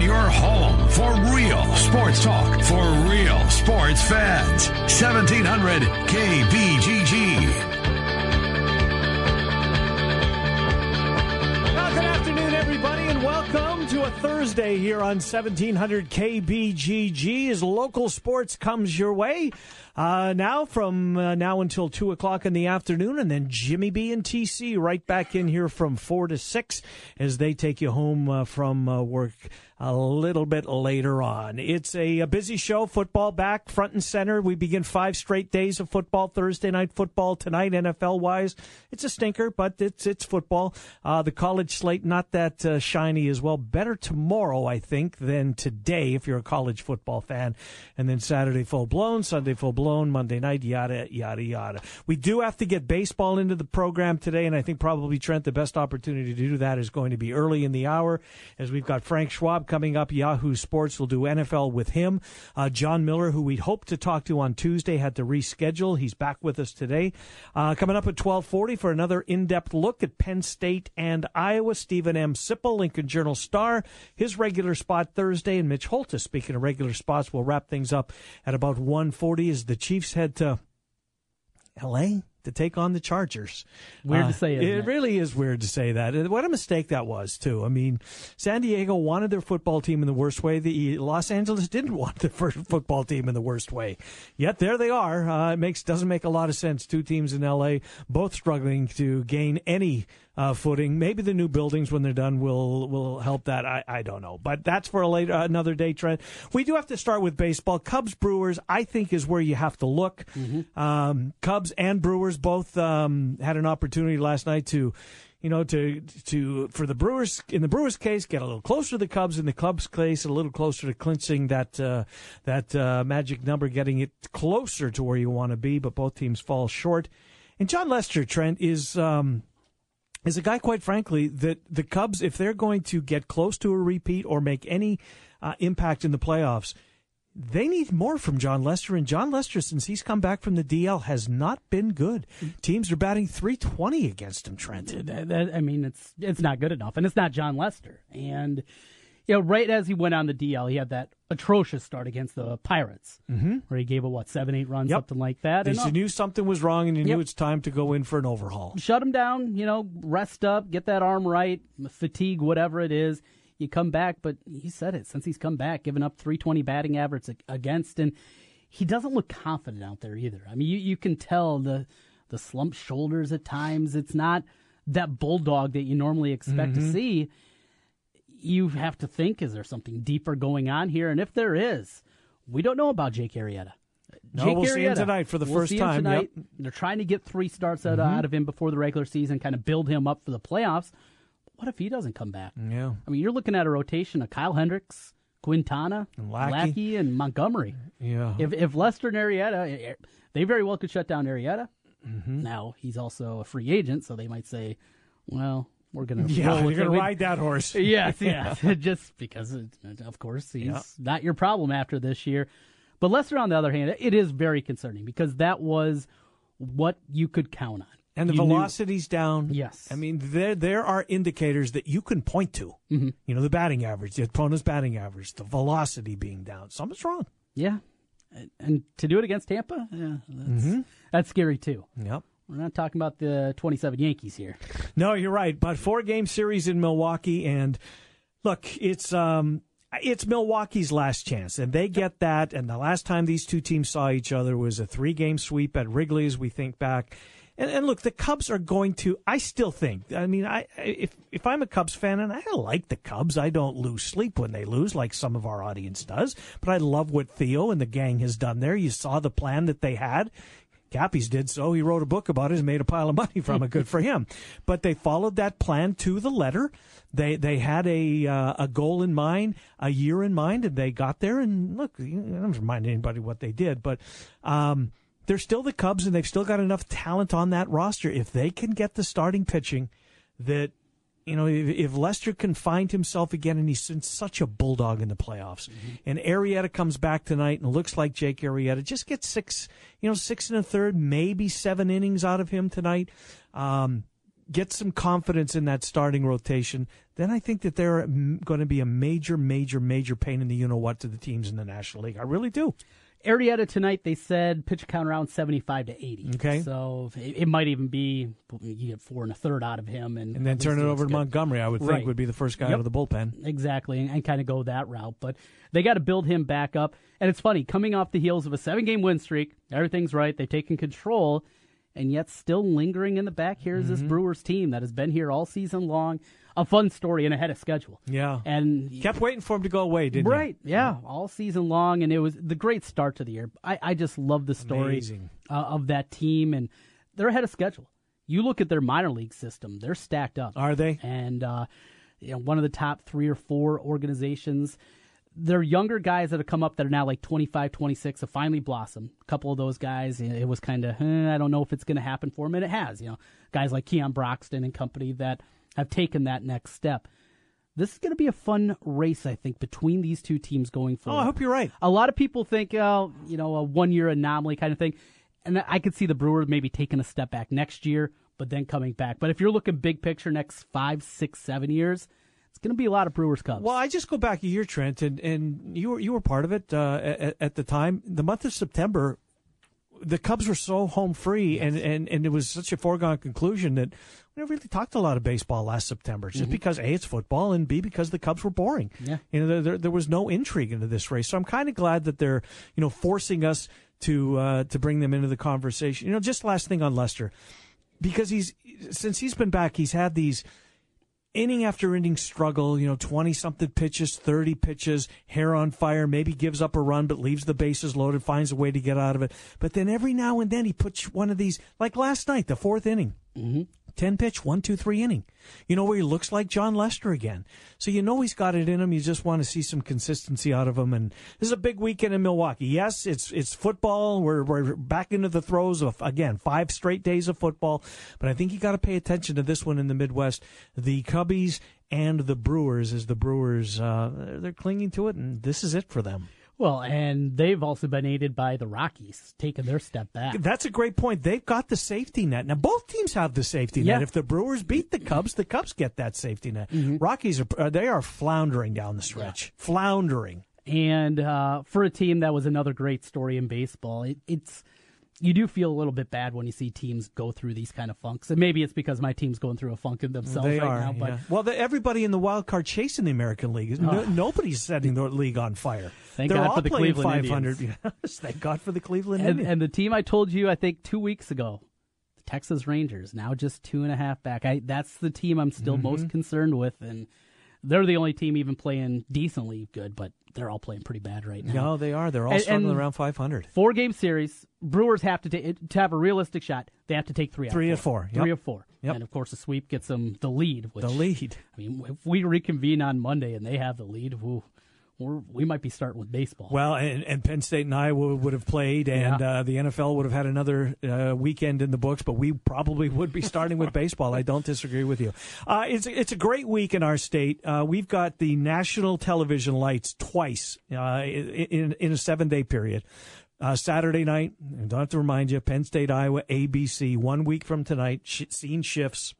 Your home for real sports talk for real sports fans. 1700 KBGG. Good afternoon, everybody, and welcome to a Thursday here on 1700 KBGG as local sports comes your way. Uh, now from uh, now until 2 o'clock in the afternoon, and then Jimmy B and TC right back in here from 4 to 6 as they take you home uh, from uh, work a little bit later on. It's a, a, busy show. Football back front and center. We begin five straight days of football. Thursday night football tonight, NFL wise. It's a stinker, but it's it's football. Uh, the college slate not that uh, shiny as well. Better tomorrow, I think, than today if you're a college football fan. And then Saturday full blown, Sunday full blown, Monday night, yada yada yada. We do have to get baseball into the program today, and I think probably Trent the best opportunity to do that is going to be early in the hour as we've got Frank Schwab coming up. Yahoo Sports will do NFL with him. Uh, John Miller, who we'd hoped to talk to on Tuesday, had to reschedule. He's back with us today. Uh, coming up at 1240 for another in-depth look at Penn State and Iowa. Steven M. Sipple, Lincoln Journal Star, his regular spot Thursday. And Mitch Holthus, speaking of regular spots, we'll wrap things up at about 140 as the Chiefs head to L.A to take on the Chargers. Weird uh, to say, it, it really is weird to say that. What a mistake that was, too. I mean, San Diego wanted their football team in the worst way. The Los Angeles didn't want their football team in the worst way. Yet there they are. Uh, it makes doesn't make a lot of sense. Two teams in L.A. both struggling to gain any uh, footing. Maybe the new buildings, when they're done, will will help that. I, I don't know, but that's for a later another day. Trent. We do have to start with baseball. Cubs Brewers, I think, is where you have to look. Mm-hmm. Um, Cubs and Brewers both um, had an opportunity last night to you know, to to for the Brewers in the Brewers case, get a little closer to the Cubs. In the Cubs case, a little closer to clinching that uh, that uh, magic number, getting it closer to where you want to be. But both teams fall short. And Jon Lester, Trent, is um, is a guy, quite frankly, that the Cubs, if they're going to get close to a repeat or make any uh, impact in the playoffs, they need more from Jon Lester. And Jon Lester, since he's come back from the DL, has not been good. Teams are batting 320 against him, Trent. I mean, it's it's not good enough, and it's not Jon Lester. And you know, right as he went on the DL, he had that atrocious start against the Pirates, mm-hmm. where he gave a what seven, eight runs, yep. something like that. And, you knew something was wrong, and you yep. knew it's time to go in for an overhaul. Shut him down, you know, rest up, get that arm right, fatigue, whatever it is. You come back, but he said it since he's come back, giving up 320 batting average against, and he doesn't look confident out there either. I mean, you, you can tell the the slumped shoulders at times. It's not that bulldog that you normally expect mm-hmm. to see you have to think is there something deeper going on here? And if there is, we don't know about Jake Arrieta. No, Jake we'll Arrieta, see him tonight for the we'll first time. Tonight. Yep. They're trying to get three starts out, mm-hmm. out of him before the regular season, kind of build him up for the playoffs. What if he doesn't come back? Yeah. I mean, you're looking at a rotation of Kyle Hendricks, Quintana, and Lackey. Lackey and Montgomery. Yeah. If if Lester and Arrieta, eh, eh, they very well could shut down Arrieta. Mm-hmm. Now he's also a free agent, so they might say, well, we're gonna yeah, you're gonna ride that horse. yes, yes. Just because, of course, he's yeah. not your problem after this year. But Lester, on the other hand, it is very concerning because that was what you could count on. And the you velocity's knew. down. Yes, I mean there there are indicators that you can point to. Mm-hmm. You know the batting average, the opponent's batting average, the velocity being down. Something's wrong. Yeah, and to do it against Tampa, yeah, that's, mm-hmm. that's scary too. Yep. We're not talking about the 27 Yankees here. No, you're right. But four game series in Milwaukee, and look, it's um, it's Milwaukee's last chance, and they get that. And the last time these two teams saw each other was a three game sweep at Wrigley, as we think back. And, and, look, the Cubs are going to. I still think. I mean, I if if I'm a Cubs fan and I like the Cubs, I don't lose sleep when they lose, like some of our audience does. But I love what Theo and the gang has done there. You saw the plan that they had. Cappy's did so. He wrote a book about it and made a pile of money from it. Good for him. But they followed that plan to the letter. They they had a uh, a goal in mind, a year in mind, and they got there. And look, I don't remind anybody what they did, but um, they're still the Cubs, and they've still got enough talent on that roster. If they can get the starting pitching that you know, if, if, Lester can find himself again, and he's such a bulldog in the playoffs, mm-hmm. and Arrieta comes back tonight and looks like Jake Arrieta, just get six, you know, six and a third, maybe seven innings out of him tonight. Um, get some confidence in that starting rotation, then I think that they're going to be a major, major, major pain in the you know what to the teams in the National League. I really do. Arrieta tonight, they said pitch count around 75 to 80. Okay. So it, it might even be you get four and a third out of him. And, And then turn it over to good. Montgomery, I would think, Right. would be the first guy Yep. out of the bullpen. Exactly, and, and kind of go that route. But they got to build him back up. And it's funny, coming off the heels of a seven game win streak, everything's right. They've taken control, and yet still lingering in the back here is Mm-hmm. this Brewers team that has been here all season long. A fun story and ahead of schedule. Yeah. And Kept waiting for him to go away, didn't you? Right, yeah, all season long, and it was the great start to the year. I, I just love the story uh, of that team, and they're ahead of schedule. You look at their minor league system; they're stacked up. Are they? And uh, you know, one of the top three or four organizations. They're younger guys that have come up that are now like 25, 26 have finally blossomed. A couple of those guys, it was kind of, eh, I don't know if it's going to happen for them, and it has. You know, guys like Keon Broxton and company that have taken that next step. This is going to be a fun race, I think, between these two teams going forward. Oh. I hope you're right. A lot of people think, oh, you know, a one year anomaly kind of thing. And I could see the Brewers maybe taking a step back next year, but then coming back. But if you're looking big picture next five, six, seven years, going to be a lot of Brewers Cubs. Well, I just go back a year, Trent, and, and you were you were part of it uh, at, at the time. The month of September, the Cubs were so home free, and, and, and it was such a foregone conclusion that we never really talked a lot of baseball last September, just because a it's football and b because the Cubs were boring. Yeah. you know there, there, there was no intrigue into this race, so I'm kind of glad that they're you know forcing us to uh, to bring them into the conversation. You know, just last thing on Lester, because he's since he's been back, he's had these inning after inning struggle, you know, 20 something pitches, 30 pitches, hair on fire, maybe gives up a run but leaves the bases loaded, finds a way to get out of it. But then every now and then he puts one of these, like last night, the fourth inning. Mm-hmm. 10 pitch, one, two, three inning. You know, where he looks like Jon Lester again. So you know he's got it in him. You just want to see some consistency out of him. And this is a big weekend in Milwaukee. Yes, it's it's football. We're, we're back into the throes of, again, five straight days of football. But I think you got to pay attention to this one in the Midwest. The Cubbies and the Brewers, as the Brewers, uh, they're clinging to it, and this is it for them. Well, and they've also been aided by the Rockies taking their step back. That's a great point. They've got the safety net. Now, both teams have the safety net. If the Brewers beat the Cubs, the Cubs get that safety net. Rockies are uh, they are floundering down the stretch. Floundering. And uh, for a team that was another great story in baseball, it, it's you do feel a little bit bad when you see teams go through these kind of funks. And maybe it's because my team's going through a funk in themselves they right are. now. But yeah. Well, the, everybody in the wild card chase in the American League. No, nobody's setting the league on fire. Thank They're God all for the playing Cleveland 500. Yes, thank God for the Cleveland and, Indians. and the team I told you, I think two weeks ago, the Texas Rangers, now just two and a half back. I that's the team I'm still Mm-hmm. most concerned with, and they're the only team even playing decently good, but they're all playing pretty bad right now. no, they are. They're all And- struggling and- around 500. Four game series. Brewers have to take to have a realistic shot. They have to take three. out of Three four. out of four, Three yep. of four. Yep. And of course, the sweep gets them the lead. Which, The lead. I mean, if we reconvene on Monday and they have the lead, woo, we're, we might be starting with baseball. Well, and, and Penn State and Iowa would have played, and Yeah. uh, the NFL would have had another uh, weekend in the books. But we probably would be starting with baseball. I don't disagree with you. Uh, it's it's a great week in our state. Uh, we've got the national television lights twice uh, in in a seven day period. Uh, Saturday night, I don't have to remind you, Penn State, Iowa, ABC. One week from tonight, sh- scene shifts.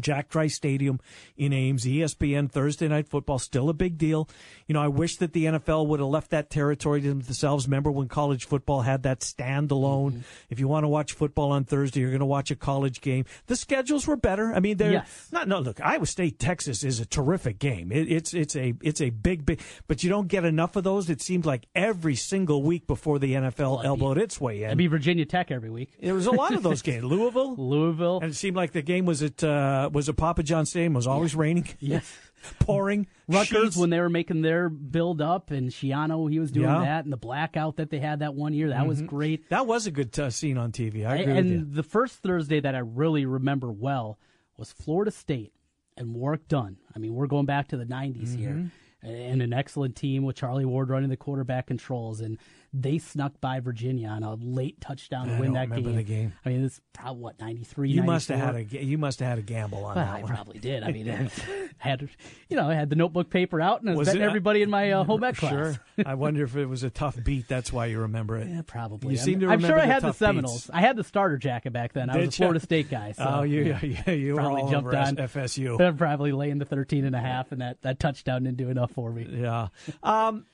Jack Trice Stadium in Ames, ESPN Thursday Night Football, still a big deal. You know, I wish that the NFL would have left that territory to themselves. Remember when college football had that standalone? If you want to watch football on Thursday, you're going to watch a college game. The schedules were better. I mean, they're Yes. not. No, look, Iowa State Texas is a terrific game. It, it's it's a it's a big big, but you don't get enough of those. It seemed like every single week before the NFL elbowed its way in. It'd be Virginia Tech every week. there was a lot of those games. Louisville, Louisville. and it seemed like the game was at uh, was at Papa John Stadium. It was always raining, Yes. pouring. Rutgers sheets. when they were making their build up and Schiano he was doing Yeah. that and the blackout that they had that one year that was great. that was a good uh, scene on TV. I agree with and the first Thursday that I really remember well was Florida State and Warrick Dunn. I mean, we're going back to the 90s here. Mm-hmm. And an excellent team with Charlie Ward running the quarterback controls and they snuck by Virginia on a late touchdown to I win don't that remember game. the game. I mean, it's probably what ninety three. You must have had a you must have had a gamble on Well, that I one. probably did. I mean, I had you know, I had the notebook paper out and I was, Was betting it- everybody in my uh, home ec class. Sure. I wonder if it was a tough beat. That's why you remember it. Yeah, probably. You I'm, seem to I'm sure I had the Seminoles. beats. I had the starter jacket back then. I Did was a Florida? State guy. So, oh, you yeah. yeah, you were Probably all jumped over on. FSU. I'm probably laying the 13 and a half, and that, that touchdown didn't do enough for me. Yeah. Um,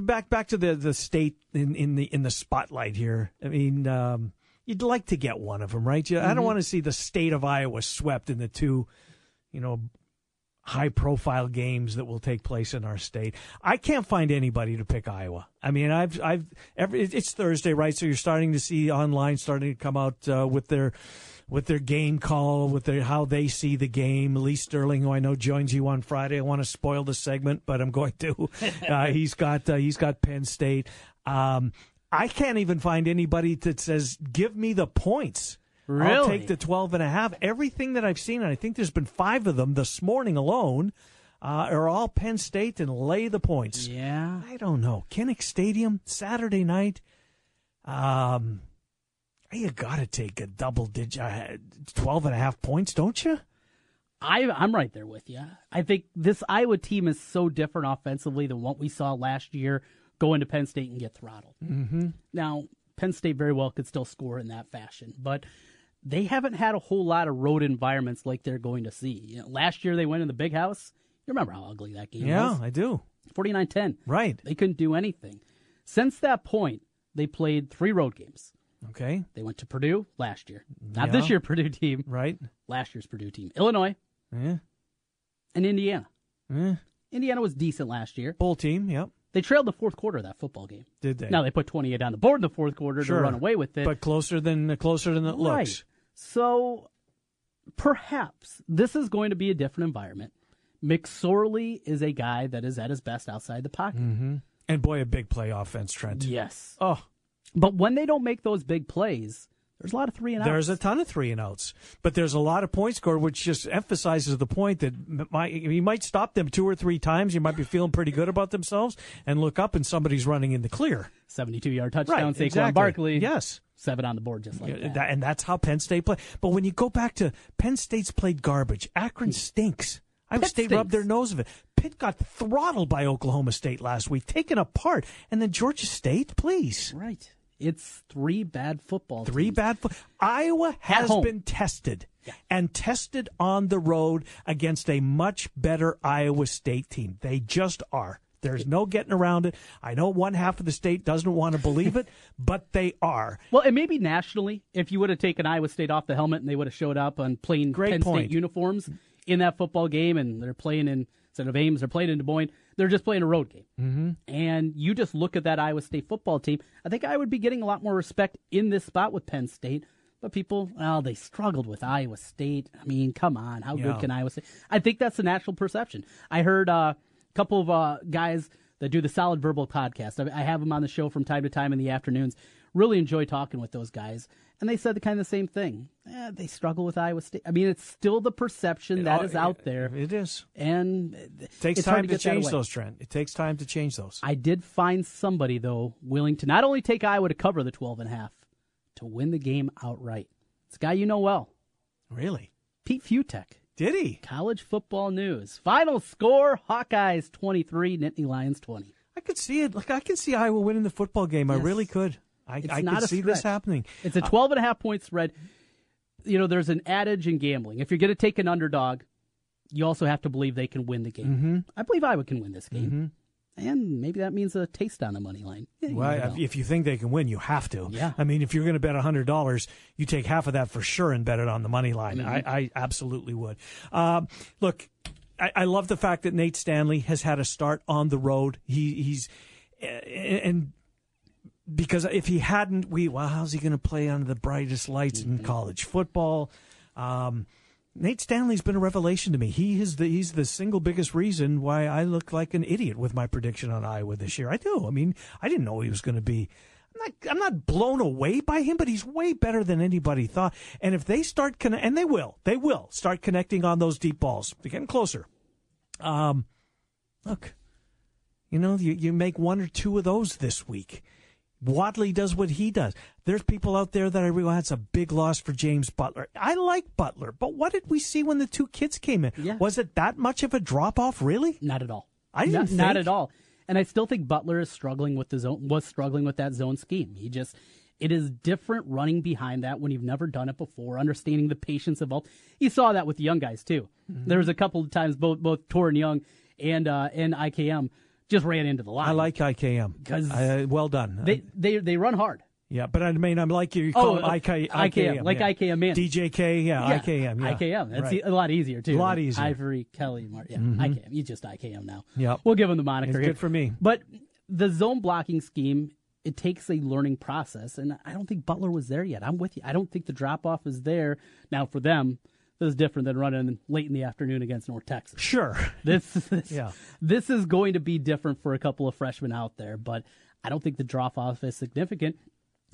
back back to the the state in, in the in the spotlight here. I mean, um, you'd like to get one of them, right? You, Mm-hmm. I don't want to see the state of Iowa swept in the two, you know, high profile games that will take place in our state. I can't find anybody to pick Iowa. I mean, I've I've every it's Thursday, right? So you're starting to see online starting to come out uh, with their with their game call, with their how they see the game. Lee Sterling, who I know joins you on Friday. I want to spoil the segment, but I'm going to. Uh, he's got uh, he's got Penn State. Um, I can't even find anybody that says give me the points. I'll Really? take the 12 and a half. Everything that I've seen, and I think there's been five of them this morning alone, uh, are all Penn State and lay the points. Yeah. I don't know. Kinnick Stadium, Saturday night. Um, you got to take a double digit, uh, 12 and a half points, don't you? I, I'm right there with you. I think this Iowa team is so different offensively than what we saw last year go into Penn State and get throttled. Mm-hmm. Now, Penn State very well could still score in that fashion, but they haven't had a whole lot of road environments like they're going to see. You know, last year they went in the big house. You remember how ugly that game Yeah, was? Yeah, I do. 49 10. Right. They couldn't do anything. Since that point, they played three road games. Okay. They went to Purdue last year. Not Yeah. this year, Purdue team. Right. Last year's Purdue team. Illinois Yeah. and Indiana. Yeah. Indiana was decent last year. Bull team. Yep. They trailed the fourth quarter of that football game. Did they? Now they put 28 on the board in the fourth quarter Sure. to run away with it. But closer than closer than it looks. So perhaps this is going to be a different environment. McSorley is a guy that is at his best outside the pocket. Mm-hmm. And boy, a big play offense, Trent. Yes. Oh, But when they don't make those big plays, there's a lot of three and outs. There's a ton of three and outs, but there's a lot of points scored, which just emphasizes the point that m- might, you might stop them two or three times. You might be feeling pretty good about themselves, and look up and somebody's running in the clear. 72 yard touchdown, Right, Saquon exactly. Barkley. Yes. Seven on the board just like that. And that's how Penn State play. But when you go back to Penn State's played garbage, Akron hmm. stinks. Iowa State rubbed their nose of it. Pitt got throttled by Oklahoma State last week, taken apart, and then Georgia State, please. Right. It's three bad football Three teams. bad. Fo- Iowa has been tested and tested on the road against a much better Iowa State team. They just are. There's no getting around it. I know one half of the state doesn't want to believe it, but they are. Well, and maybe nationally, if you would have taken Iowa State off the helmet and they would have showed up on plain Great Penn point. State uniforms in that football game, and they're playing in instead of Ames, they're playing in Des Moines. They're just playing a road game. Mm-hmm. And you just look at that Iowa State football team. I think I would be getting a lot more respect in this spot with Penn State. But people, well, they struggled with Iowa State. I mean, come on, how Yeah. good can Iowa State? I think that's the natural perception. I heard uh, a couple of uh, guys that do the Solid Verbal podcast. I, I have them on the show from time to time in the afternoons. Really enjoy talking with those guys, and they said the kind of the same thing. Eh, they struggle with Iowa State. I mean, it's still the perception that Oh, is out there, It is. and It takes time to, get change those, Trent. It takes time to change those. I did find somebody though willing to not only take Iowa to cover the 12 and a half, to win the game outright. It's a guy you know well, Really? Pete Fiutak. Did he? College football news. Final score: Hawkeyes 23, Nittany Lions 20. I could see it. Like I can see Iowa winning the football game. I really could. I, It's I a see this happening. It's a 12 and a half point spread. You know, there's an adage in gambling. If you're going to take an underdog, you also have to believe they can win the game. Mm-hmm. I believe Iowa can win this game. And maybe that means a taste on the money line. Yeah, Well, if, you think they can win, you have to. Yeah. I mean, if you're going to bet hundred dollars, you take half of that for sure and bet it on the money line. Mm-hmm. I, I absolutely would. Um, look, I, I love the fact that Nate Stanley has had a start on the road. He he's uh, and because if he hadn't, we well, how's he going to play under the brightest lights in Mm-hmm. college football? Um, Nate Stanley's been a revelation to me. He is the he's the single biggest reason why I look like an idiot with my prediction on Iowa this year. I do. I mean, I didn't know he was going to be. I'm not, I'm not blown away by him, but he's way better than anybody thought. And if they start conne- and they will, they will start connecting on those deep balls. They're getting closer. Um, look, You know, you, you make one or two of those this week. Wadley does what he does. There's people out there that I realize that's a big loss for James Butler. I like Butler, but what did we see when the two kids came in? Yeah. Was it that much of a drop off, really? Not at all. I didn't not, think. not at all. And I still think Butler is struggling with the zone. Was struggling with that zone scheme. He just it is different running behind that when you've never done it before. Understanding the patience of all. You saw that with the young guys too. Mm-hmm. There was a couple of times both both Toren Young and uh, and IKM just ran into the line. I like IKM 'Cause uh, well done. they they they run hard. yeah, but I mean, I'm like you. you Oh, call him uh, IK, IKM, like yeah. IKM in. DJK, yeah, Yeah, IKM, yeah. IKM. That's Right. a lot easier too. A lot easier. Mm-hmm. Ivory Kelly, Martin. Yeah, IKM. He's just IKM now. Yeah, We'll give him the moniker. It's here. good for me. But the zone blocking scheme, it takes a learning process, and I don't think Butler was there yet. I'm with you. I don't think the drop off is there now for them. This is different than running late in the afternoon against North Texas. Sure. This, this, Yeah. this is going to be different for a couple of freshmen out there, but I don't think the drop off is significant.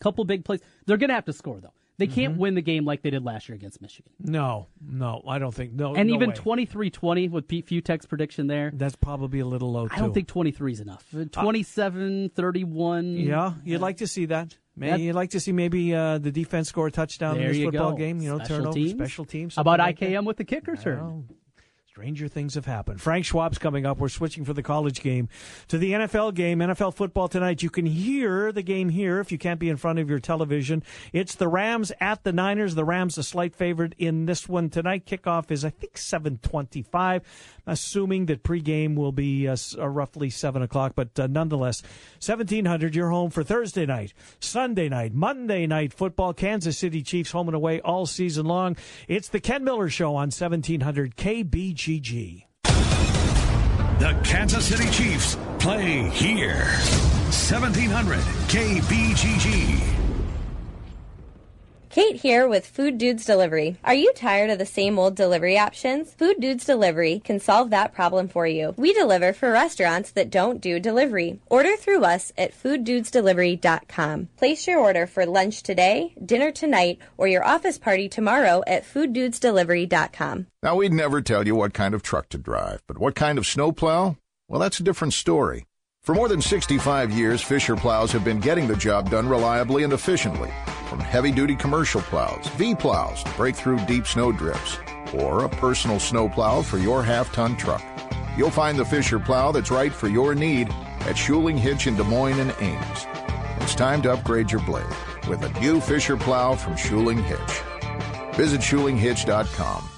Couple big plays. They're going to have to score though. They can't Mm-hmm. win the game like they did last year against Michigan. No, no, I don't think. No, And no even way. 23-20 with Pete Fiutak's prediction there. That's probably a little low too. I don't think 23 is enough. 27 31. Yeah, you'd like to see that. That- you'd like to see maybe uh, the defense score a touchdown in this football go. game. You know, Special turnover, teams. special teams. How about like that. IKM with the kick return? Stranger things have happened. Frank Schwab's coming up. We're switching for the college game to the NFL game. NFL football tonight. You can hear the game here if you can't be in front of your television. It's the Rams at the Niners. The Rams a slight favorite in this one tonight. Kickoff is I think seven twenty-five. Assuming that pregame will be uh, uh, roughly seven o'clock, but uh, nonetheless, seventeen hundred. You're home for Thursday night, Sunday night, Monday night football. Kansas City Chiefs home and away all season long. It's the Ken Miller Show on seventeen hundred The Kansas City Chiefs play here. 1700 KBGG. Kate here with Food Dudes Delivery. Are you tired of the same old delivery options? Food Dudes Delivery can solve that problem for you. We deliver for restaurants that don't do delivery. Order through us at fooddudesdelivery.com. Place your order for lunch today, dinner tonight, or your office party tomorrow at fooddudesdelivery.com. Now, we'd never tell you what kind of truck to drive, but what kind of snowplow? Well, that's a different story. For more than 65 years, Fisher plows have been getting the job done reliably and efficiently. From heavy duty commercial plows, V plows to break through deep snow drifts, or a personal snow plow for your half ton truck. You'll find the Fisher plow that's right for your need at Schuling Hitch in Des Moines and Ames. It's time to upgrade your blade with a new Fisher plow from Schuling Hitch. Visit SchulingHitch.com.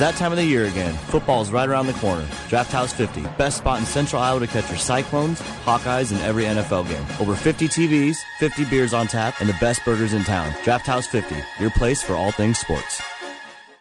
That time of the year again. Football is right around the corner. Draft House 50, best spot in Central Iowa to catch your Cyclones, Hawkeyes, and every NFL game. Over 50 TVs, 50 beers on tap, and the best burgers in town. Draft House 50, your place for all things sports.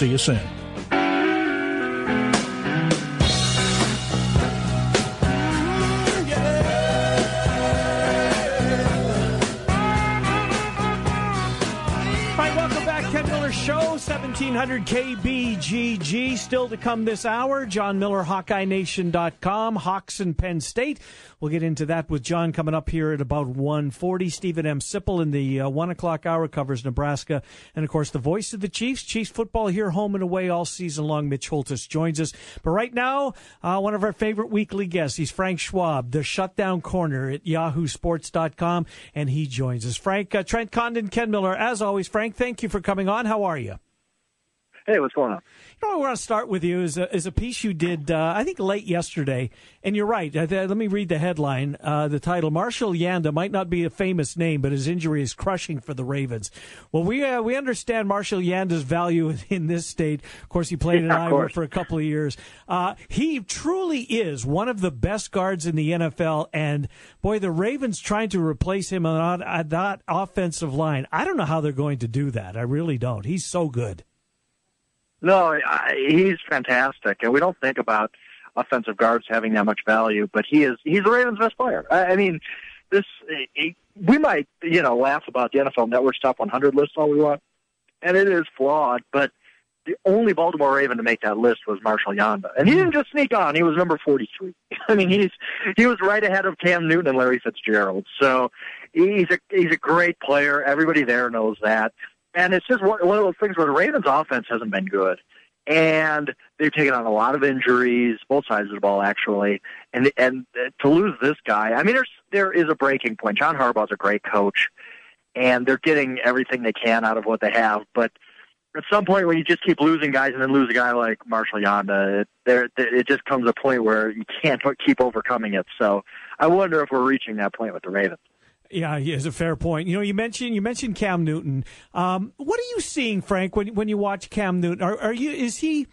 See you soon. 1700 KBGG. Still to come this hour. John Miller, HawkeyeNation.com, Hawks and Penn State. We'll get into that with John coming up here at about 140. Steven M. Sipple in the uh, 1 o'clock hour covers Nebraska. And, of course, the voice of the Chiefs. Chiefs football here, home and away all season long. Mitch Holthus joins us. But right now, uh, one of our favorite weekly guests. He's Frank Schwab, the shutdown corner at yahoosports.com. And he joins us. Frank, uh, Trent Condon, Ken Miller. As always, Frank, thank you for coming on. How are you? Hey, what's going on? You know, I want to start with you is a, is a piece you did, uh, I think, late yesterday. And you're right. Uh, let me read the headline. Uh, the title: Marshall Yanda might not be a famous name, but his injury is crushing for the Ravens. Well, we uh, we understand Marshall Yanda's value in this state. Of course, he played in Yeah, Iowa course. for a couple of years. Uh, he truly is one of the best guards in the NFL. And boy, the Ravens trying to replace him on on that offensive line. I don't know how they're going to do that. I really don't. He's so good. No, I, he's fantastic, and we don't think about offensive guards having that much value, but he is. He's the Ravens' best player. I, I mean, this he, we might you know laugh about the NFL Network's top 100 list all we want, and it is flawed, but. The only Baltimore Raven to make that list was Marshall Yanda, and he didn't just sneak on; he was number forty-three. I mean, he's he was right ahead of Cam Newton and Larry Fitzgerald. So he's a he's a great player. Everybody there knows that. And it's just one, one of those things where the Ravens' offense hasn't been good, and they've taken on a lot of injuries, both sides of the ball actually. And and to lose this guy, I mean, there's there is a breaking point. John Harbaugh's a great coach, and they're getting everything they can out of what they have. But at some point, when you just keep losing guys and then lose a guy like Marshall Yanda, it, there it just comes a point where you can't keep overcoming it. So I wonder if we're reaching that point with the Ravens. Yeah, he has a fair point. You know, you mentioned you mentioned Cam Newton. Um, what are you seeing, Frank, when when you watch Cam Newton? Are, are you is he?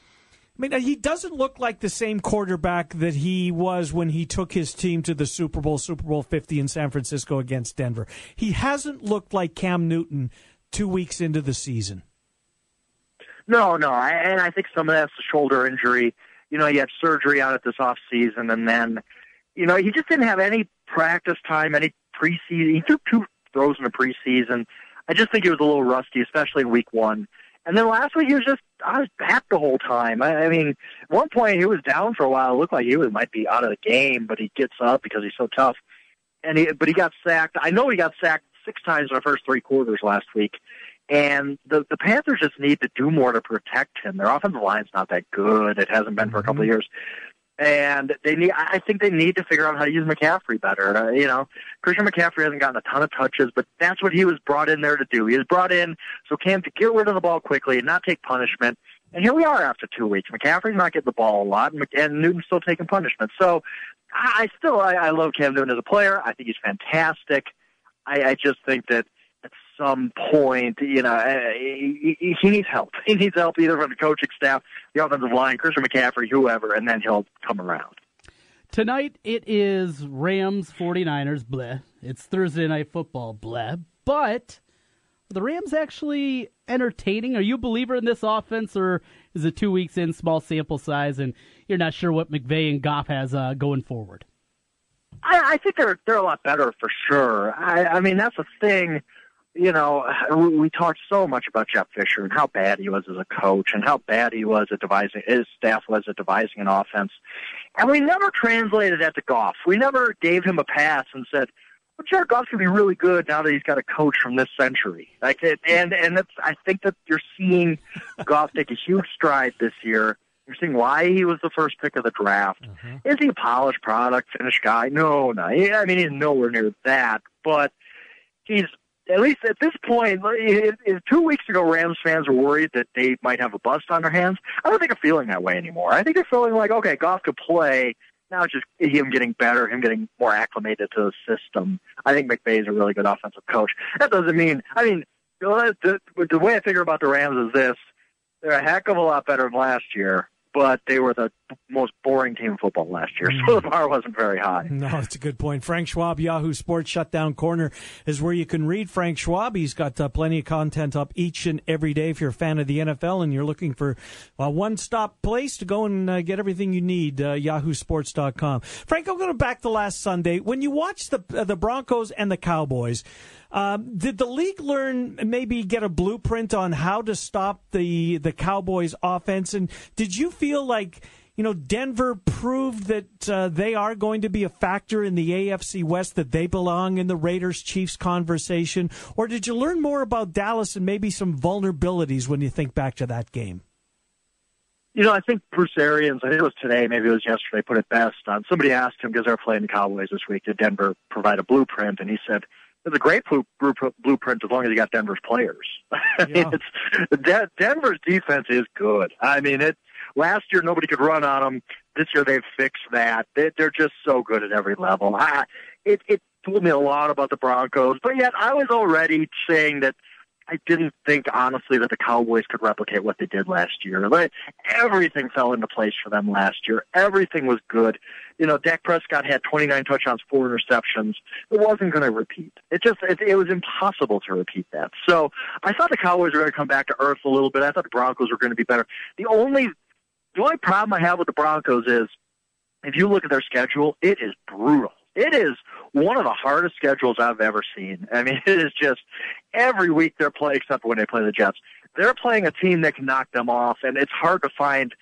I mean, he doesn't look like the same quarterback that he was when he took his team to the Super Bowl, Super Bowl Fifty in San Francisco against Denver. He hasn't looked like Cam Newton two weeks into the season. No, no, I, and I think some of that's the shoulder injury. You know, he had surgery on it this off season, and then, you know, he just didn't have any practice time, any preseason. He took two throws in the preseason. I just think he was a little rusty, especially in week one. And then last week he was just I was back the whole time. I, I mean, at one point he was down for a while. It looked like he was might be out of the game, but he gets up because he's so tough. And he, but he got sacked. I know he got sacked six times in the first three quarters last week. And the the Panthers just need to do more to protect him. Their offensive line's not that good. It hasn't been for a couple of mm-hmm. years. And they need. I think they need to figure out how to use McCaffrey better. Uh, you know, Christian McCaffrey hasn't gotten a ton of touches, but that's what he was brought in there to do. He was brought in so Cam to get rid of the ball quickly and not take punishment. And here we are after two weeks. McCaffrey's not getting the ball a lot, and, Newton's still taking punishment. So I, I still I, I love Cam Newton as a player. I think he's fantastic. I, I just think that at some point, you know, uh, he, he he needs help. He needs help either from the coaching staff, the offensive line, Christian McCaffrey, whoever, and then he'll come around. Tonight it is Rams 49ers, bleh. It's Thursday night football, bleh. But Are the Rams actually entertaining? Are you a believer in this offense, or is it two weeks in, small sample size, and you're not sure what McVay and Goff has uh, going forward? I, I think they're they're a lot better for sure. I, I mean, that's the thing. You know, we, talked so much about Jeff Fisher and how bad he was as a coach and how bad he was at devising his staff was at devising an offense, and we never translated that to Goff. We never gave him a pass and said, "Well, Jared Goff's gonna be really good now that he's got a coach from this century." Like, it, and and that's I think that you're seeing Goff take a huge stride this year. You're seeing why he was the first pick of the draft. Mm-hmm. Is he a polished product, finished guy? No, no. I mean, he's nowhere near that. But he's at least at this point. If, two weeks ago, Rams fans were worried that they might have a bust on their hands. I don't think they're feeling that way anymore. I think they're feeling like, okay, Goff could play. Now it's just him getting better, him getting more acclimated to the system. I think McVay is a really good offensive coach. That doesn't mean, I mean, the, the way I figure about the Rams is this: they're a heck of a lot better than last year, but they were the most boring team in football last year, so the bar wasn't very high. No, that's a good point. Frank Schwab, Yahoo Sports Shutdown Corner is where you can read Frank Schwab. He's got uh, plenty of content up each and every day if you're a fan of the NFL and you're looking for a one stop place to go and uh, get everything you need. Uh, YahooSports.com. Frank, I'm going to back to last Sunday. When you watch the uh, the Broncos and the Cowboys, um, did the league learn maybe get a blueprint on how to stop the the Cowboys offense? And did you feel like you know Denver proved that uh, they are going to be a factor in the AFC West, that they belong in the Raiders Chiefs conversation, or did you learn more about Dallas and maybe some vulnerabilities when you think back to that game? You know, I think Bruce Arians, I think it was today, maybe it was yesterday, put it best. Um, somebody asked him, because they're playing the Cowboys this week, did Denver provide a blueprint? And he said, it's a great blu- blu- blueprint as long as you got Denver's players. I mean, it's, De- Denver's defense is good. I mean, it. Last year nobody could run on them. This year they've fixed that. They, they're just so good at every level. I, it it told me a lot about the Broncos, but yet I was already saying that I didn't think honestly that the Cowboys could replicate what they did last year. Like, everything fell into place for them last year. Everything was good. You know, Dak Prescott had 29 touchdowns, four interceptions. It wasn't going to repeat. It just it, it was impossible to repeat that. So I thought the Cowboys were going to come back to earth a little bit. I thought the Broncos were going to be better. The only the only problem I have with the Broncos is if you look at their schedule, it is brutal. It is one of the hardest schedules I've ever seen. I mean, it is just every week they're playing, except when they play the Jets. They're playing a team that can knock them off, and it's hard to find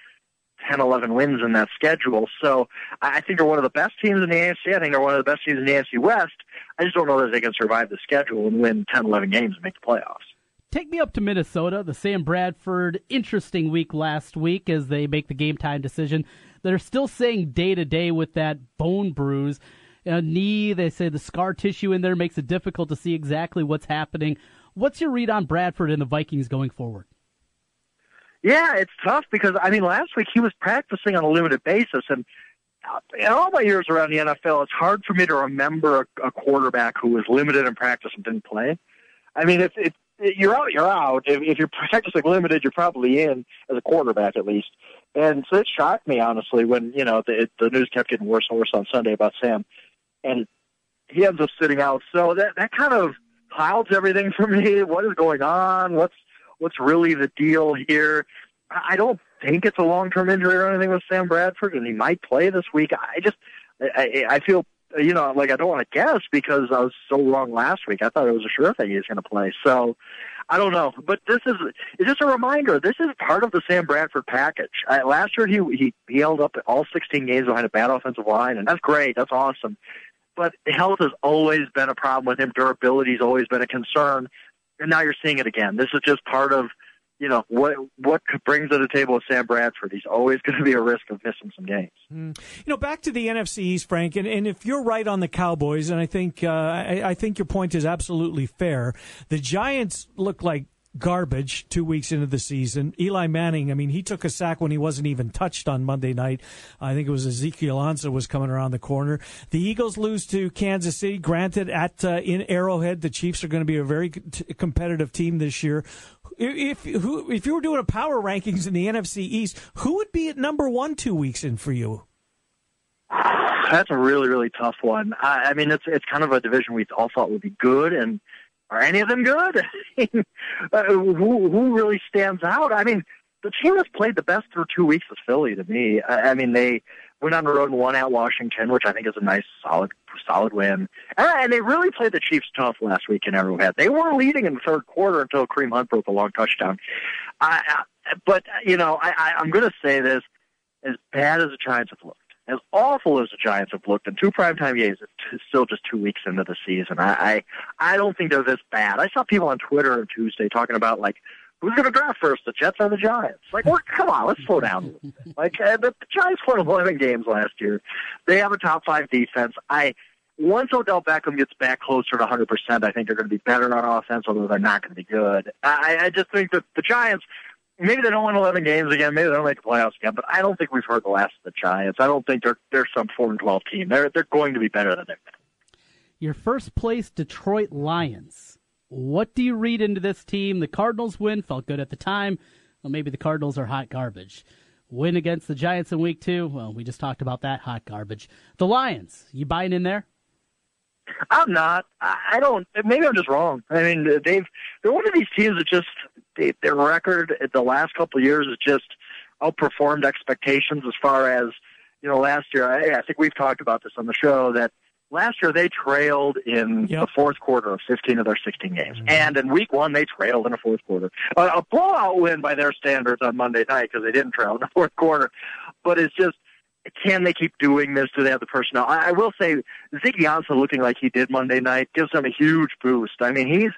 10, 11 wins in that schedule. So I think they're one of the best teams in the AFC. I think they're one of the best teams in the AFC West. I just don't know that they can survive the schedule and win 10, 11 games and make the playoffs. Take me up to Minnesota. The Sam Bradford interesting week last week as they make the game time decision. They're still saying day to day with that bone bruise. A knee, they say the scar tissue in there makes it difficult to see exactly what's happening. What's your read on Bradford and the Vikings going forward? Yeah, it's tough because I mean, last week he was practicing on a limited basis, and uh, in all my years around the NFL, it's hard for me to remember a, a quarterback who was limited in practice and didn't play. I mean, if if you're out, you're out. If, if you're practicing limited, you're probably in as a quarterback at least. And so it shocked me honestly when you know the the news kept getting worse and worse on Sunday about Sam, and he ends up sitting out. So that that kind of clouds everything for me. What is going on? What's what's really the deal here? I don't think it's a long term injury or anything with Sam Bradford, and he might play this week. I just I, I feel you know like I don't want to guess because I was so wrong last week. I thought it was a sure thing he was going to play. So I don't know, but this is it's just a reminder. This is part of the Sam Bradford package. Uh, last year he he he held up all 16 games behind a bad offensive line, and that's great. That's awesome. But health has always been a problem with him. Durability's always been a concern, and now you're seeing it again. This is just part of you know what what brings to the table with Sam Bradford. He's always going to be a risk of missing some games. Mm. You know, back to the NFC East, Frank, and, and if you're right on the Cowboys, and I think uh, I, I think your point is absolutely fair. The Giants look like garbage two weeks into the season. Eli Manning, I mean, he took a sack when he wasn't even touched on Monday night. I think it was Ezekiel Ansah was coming around the corner. The Eagles lose to Kansas City. Granted, at uh, in Arrowhead, the Chiefs are going to be a very t- competitive team this year. If who, if you were doing a power rankings in the NFC East, who would be at number one two weeks in for you? That's a really really tough one. I, I mean, it's it's kind of a division we all thought would be good, and are any of them good? uh, who who really stands out? I mean, the team that's played the best through two weeks is Philly to me. I, I mean, they went on the road and won at Washington, which I think is a nice, solid, solid win. And, and they really played the Chiefs tough last week in Arrowhead. They were leading in the third quarter until Kareem Hunt broke a long touchdown. I, I, but you know, I, I, I'm going to say this: as bad as the Giants have looked, as awful as the Giants have looked in two primetime games, it's still just two weeks into the season. I, I I don't think they're this bad. I saw people on Twitter on Tuesday talking about like who's going to draft first, the Jets or the Giants? Like, well, come on, let's slow down. like uh, the, the Giants won 11 games last year. They have a top five defense. I once Odell Beckham gets back closer to 100%, I think they're going to be better on offense, although they're not going to be good. I, I just think that the Giants maybe they don't win 11 games again. Maybe they don't make the playoffs again. But I don't think we've heard the last of the Giants. I don't think they're they're some four and 12 team. They're they're going to be better than they've been. Your first place Detroit Lions. What do you read into this team? The Cardinals win felt good at the time. Well, maybe the Cardinals are hot garbage. Win against the Giants in week two. Well, we just talked about that hot garbage. The Lions, you buying in there? I'm not. I don't. Maybe I'm just wrong. I mean, they've they're one of these teams that just they, their record the last couple of years has just outperformed expectations as far as you know. Last year, I, I think we've talked about this on the show that last year they trailed in yep. the fourth quarter of 15 of their 16 games, mm-hmm. and in week one they trailed in the fourth quarter. A, a blowout win by their standards on Monday night because they didn't trail in the fourth quarter, but it's just can they keep doing this? Do they have the personnel? I, I will say Ziggy Ansah looking like he did Monday night gives them a huge boost. I mean, he's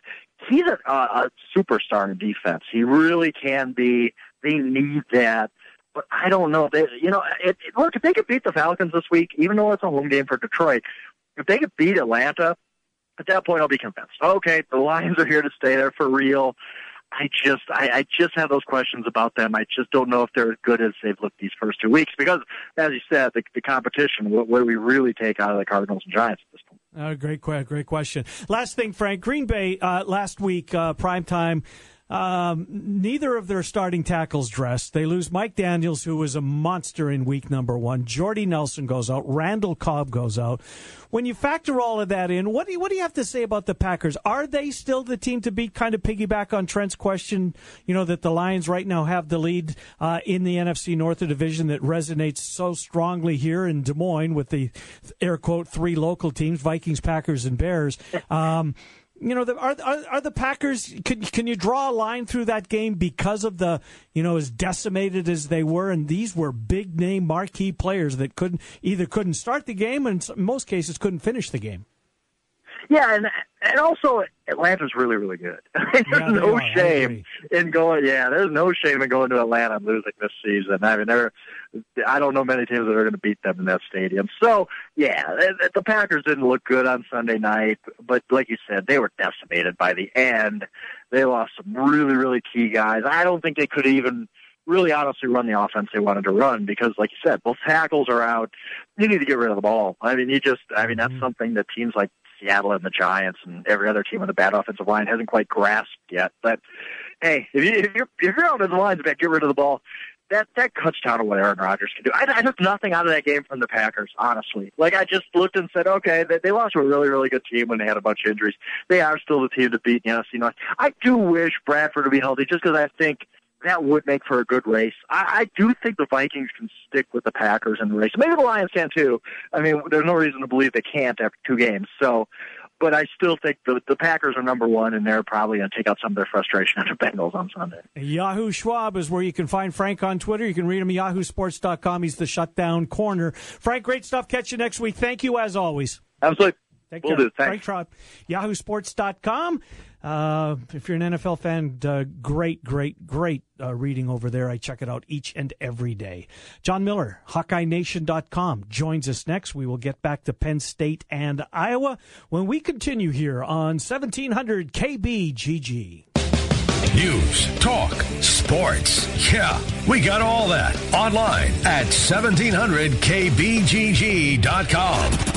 he's a, a superstar in defense. He really can be. They need that. But I don't know. They, you know, it, it, look if they could beat the Falcons this week, even though it's a home game for Detroit, if they could beat Atlanta, at that point I'll be convinced. Okay, the Lions are here to stay. They're for real. I just I, I just have those questions about them. I just don't know if they're as good as they've looked these first two weeks because, as you said, the, the competition. What, what do we really take out of the Cardinals and Giants at this point? Uh, great, great question. Last thing, Frank Green Bay uh, last week uh, prime time um, neither of their starting tackles dressed. They lose Mike Daniels, who was a monster in week number one. Jordy Nelson goes out. Randall Cobb goes out. When you factor all of that in, what do you, what do you have to say about the Packers? Are they still the team to beat? Kind of piggyback on Trent's question, you know, that the Lions right now have the lead uh, in the NFC North division that resonates so strongly here in Des Moines with the air quote three local teams: Vikings, Packers, and Bears. Um, you know, the, are, are, are the Packers? Can can you draw a line through that game because of the you know as decimated as they were, and these were big name marquee players that couldn't either couldn't start the game, and in most cases couldn't finish the game. Yeah, and and also Atlanta's really really good. there's yeah, no are. shame in going. Yeah, there's no shame in going to Atlanta and losing this season. I mean, they're. I don't know many teams that are going to beat them in that stadium. So yeah, the Packers didn't look good on Sunday night, but like you said, they were decimated by the end. They lost some really really key guys. I don't think they could even really honestly run the offense they wanted to run because, like you said, both tackles are out. You need to get rid of the ball. I mean, you just, I mean, that's mm-hmm. something that teams like Seattle and the Giants and every other team with a bad offensive line hasn't quite grasped yet. But hey, if, you, if your if your offensive line's back, get rid of the ball. That that cuts down to what Aaron Rodgers can do. I, I took nothing out of that game from the Packers, honestly. Like I just looked and said, okay, they, they lost to a really really good team when they had a bunch of injuries. They are still the team to beat in the NFC North. I do wish Bradford to be healthy, just because I think that would make for a good race. I, I do think the Vikings can stick with the Packers in the race. Maybe the Lions can too. I mean, there's no reason to believe they can't after two games. So, but I still think the the Packers are number one, and they're probably going to take out some of their frustration on the Bengals on Sunday. Yahoo Schwab is where you can find Frank on Twitter. You can read him at yahoosports.com. He's the shutdown corner. Frank, great stuff. Catch you next week. Thank you as always. Absolutely. Take we'll care. Do. Frank Schwab, yahoosports.com. Uh, if you're an NFL fan, uh, great, great, great uh, reading over there. I check it out each and every day. John Miller, HawkeyeNation.com, joins us next. We will get back to Penn State and Iowa when we continue here on 1700 KBGG. News, talk, sports. Yeah, we got all that online at 1700kbgg.com.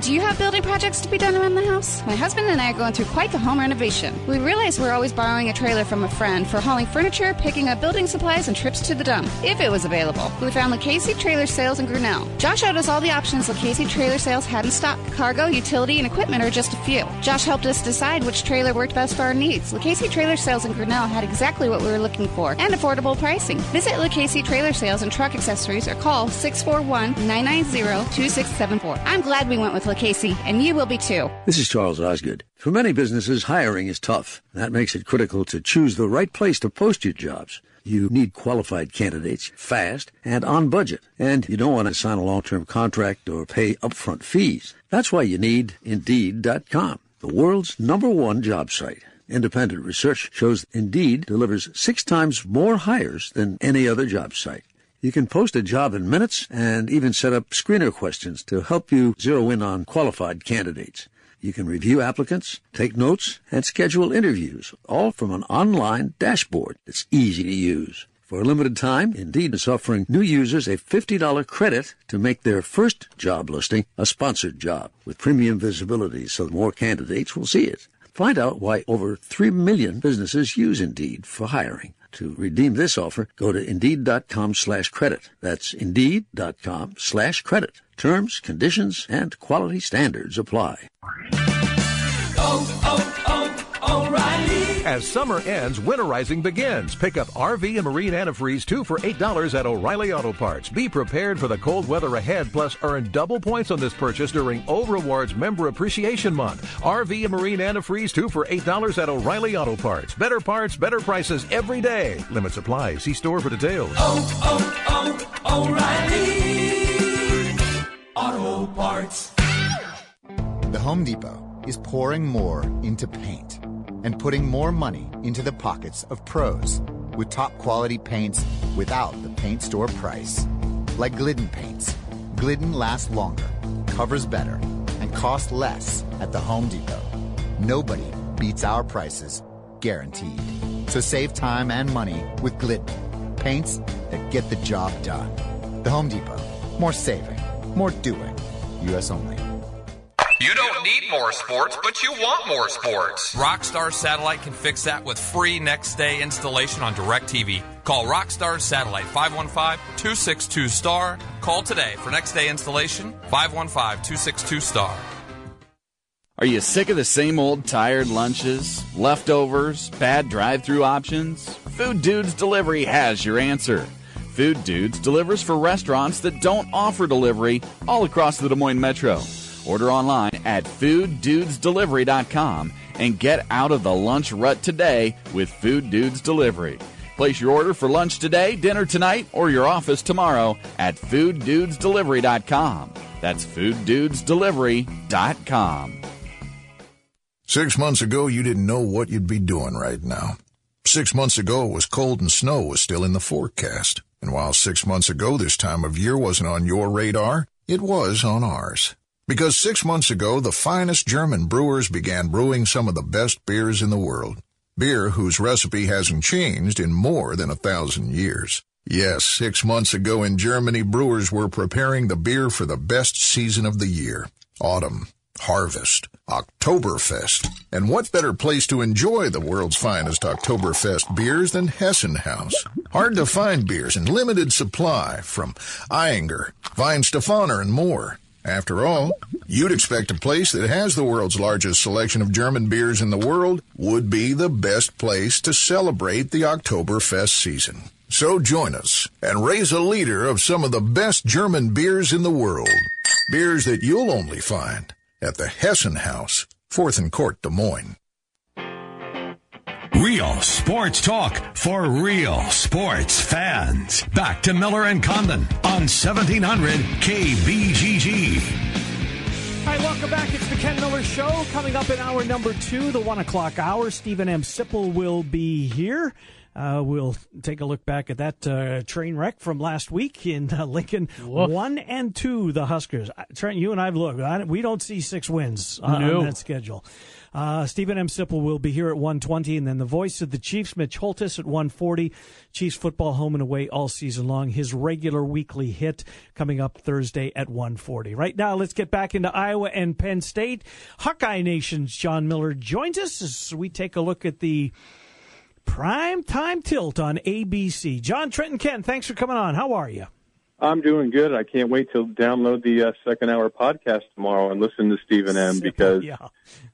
Do you have building projects to be done around the house? My husband and I are going through quite the home renovation. We realize we're always borrowing a trailer from a friend for hauling furniture, picking up building supplies, and trips to the dump, if it was available. We found Lucchese Trailer Sales in Grinnell. Josh showed us all the options Lucchese Trailer Sales had in stock. Cargo, utility, and equipment are just a few. Josh helped us decide which trailer worked best for our needs. Lucchese Trailer Sales in Grinnell had exactly what we were looking for and affordable pricing. Visit Lucchese Trailer Sales and Truck Accessories or call 641 990 2674. I'm glad we went with Lucchese, and you will be too. This is Charles Osgood. For many businesses, hiring is tough. That makes it critical to choose the right place to post your jobs. You need qualified candidates fast and on budget. And you don't want to sign a long-term contract or pay upfront fees. That's why you need Indeed.com, the world's number one job site. Independent research shows Indeed delivers six times more hires than any other job site. You can post a job in minutes and even set up screener questions to help you zero in on qualified candidates. You can review applicants, take notes, and schedule interviews, all from an online dashboard that's easy to use. For a limited time, Indeed is offering new users a $50 credit to make their first job listing a sponsored job with premium visibility so more candidates will see it. Find out why over 3 million businesses use Indeed for hiring. To redeem this offer, go to Indeed.com slash credit. That's Indeed.com slash credit. Terms, conditions, and quality standards apply. Oh, oh. As summer ends, winterizing begins. Pick up RV and marine antifreeze two for $8 at O'Reilly Auto Parts. Be prepared for the cold weather ahead, plus earn double points on this purchase during O Rewards Member Appreciation Month. RV and marine antifreeze two for $8 at O'Reilly Auto Parts. Better parts, better prices every day. Limit supply. See store for details. Oh, oh, oh, O'Reilly. Auto Parts. The Home Depot is pouring more into paint and putting more money into the pockets of pros with top quality paints without the paint store price. Like Glidden paints. Glidden lasts longer, covers better, and costs less at the Home Depot. Nobody beats our prices, guaranteed. So save time and money with Glidden. Paints that get the job done. The Home Depot. More saving, more doing. U.S. only. You don't need more sports, but you want more sports. Rockstar Satellite can fix that with free next day installation on DirecTV. Call Rockstar Satellite 515-262-STAR. Call today for next day installation 515-262-STAR. Are you sick of the same old tired lunches, leftovers, bad drive through options? Food Dudes Delivery has your answer. Food Dudes delivers for restaurants that don't offer delivery all across the Des Moines Metro. Order online at fooddudesdelivery.com and get out of the lunch rut today with Food Dudes Delivery. Place your order for lunch today, dinner tonight, or your office tomorrow at fooddudesdelivery.com. That's fooddudesdelivery.com. Six months ago, you didn't know what you'd be doing right now. Six months ago, it was cold and snow was still in the forecast. And while six months ago this time of year wasn't on your radar, it was on ours. Because six months ago, the finest German brewers began brewing some of the best beers in the world. Beer whose recipe hasn't changed in more than a thousand years. Yes, six months ago in Germany, brewers were preparing the beer for the best season of the year. Autumn. Harvest. Oktoberfest. And what better place to enjoy the world's finest Oktoberfest beers than Hessenhaus? Hard to find beers in limited supply from Ayinger, Weihenstephaner, and more. After all, you'd expect a place that has the world's largest selection of German beers in the world would be the best place to celebrate the Oktoberfest season. So join us and raise a liter of some of the best German beers in the world. Beers that you'll only find at the Hessen House, 4th and Court, Des Moines. Real sports talk for real sports fans. Back to Miller and Condon on 1700 KBGG. All right, welcome back. It's the Ken Miller Show. Coming up in hour number two, the one o'clock hour, Steven M. Sipple will be here. Uh, we'll take a look back at that uh, train wreck from last week in uh, Lincoln. One and two, the Huskers. Uh, Trent, you and I've looked. I, we don't see six wins on, No. on that schedule. Uh, Steven M. Sipple will be here at 120, and then the voice of the Chiefs, Mitch Holthus, at 140. Chiefs football home and away all season long. His regular weekly hit coming up Thursday at 140. Right now, let's get back into Iowa and Penn State. Hawkeye Nation's John Miller joins us as we take a look at the prime time tilt on ABC. John Trenton Ken, thanks for coming on. How are you? I'm doing good. I can't wait to download the uh, second hour podcast tomorrow and listen to Steven M. because yeah.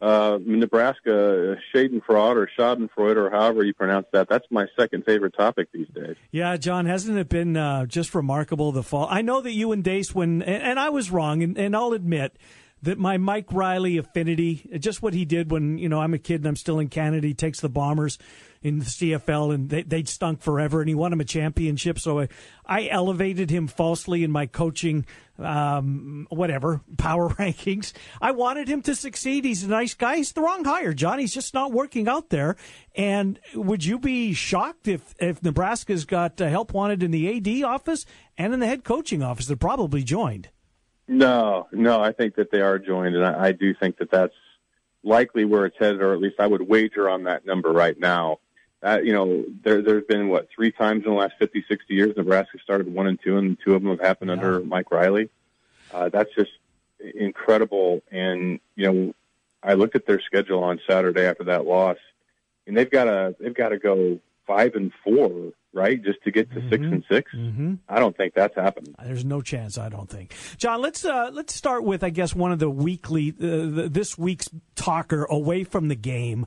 uh, Nebraska, Schadenfreude or Schadenfreude or however you pronounce that, that's my second favorite topic these days. Yeah, John, hasn't it been uh, just remarkable the fall? I know that you and Dace, when and, and I was wrong, and, and I'll admit that my Mike Riley affinity, just what he did when you know I'm a kid and I'm still in Canada. He takes the Bombers in the CFL, and they they stunk forever, and he won him a championship. So I, I elevated him falsely in my coaching, um, whatever power rankings. I wanted him to succeed. He's a nice guy. He's the wrong hire, John. He's just not working out there. And would you be shocked if if Nebraska's got uh, help wanted in the AD office and in the head coaching office? They're probably joined. No, no, I think that they are joined, and I, I do think that that's likely where it's headed, or at least I would wager on that number right now. Uh, you know, there, there's been what three times in the last 50, 60 years Nebraska started one and two, and two of them have happened under Mike Riley. Uh, that's just incredible. And you know, I looked at their schedule on Saturday after that loss, and they've got to they've got to go five and four, right, just to get to six and 6 Mm-hmm. I don't think that's happened. There's no chance, I don't think. John, let's uh, let's start with, I guess, one of the weekly, uh, the, this week's talker away from the game.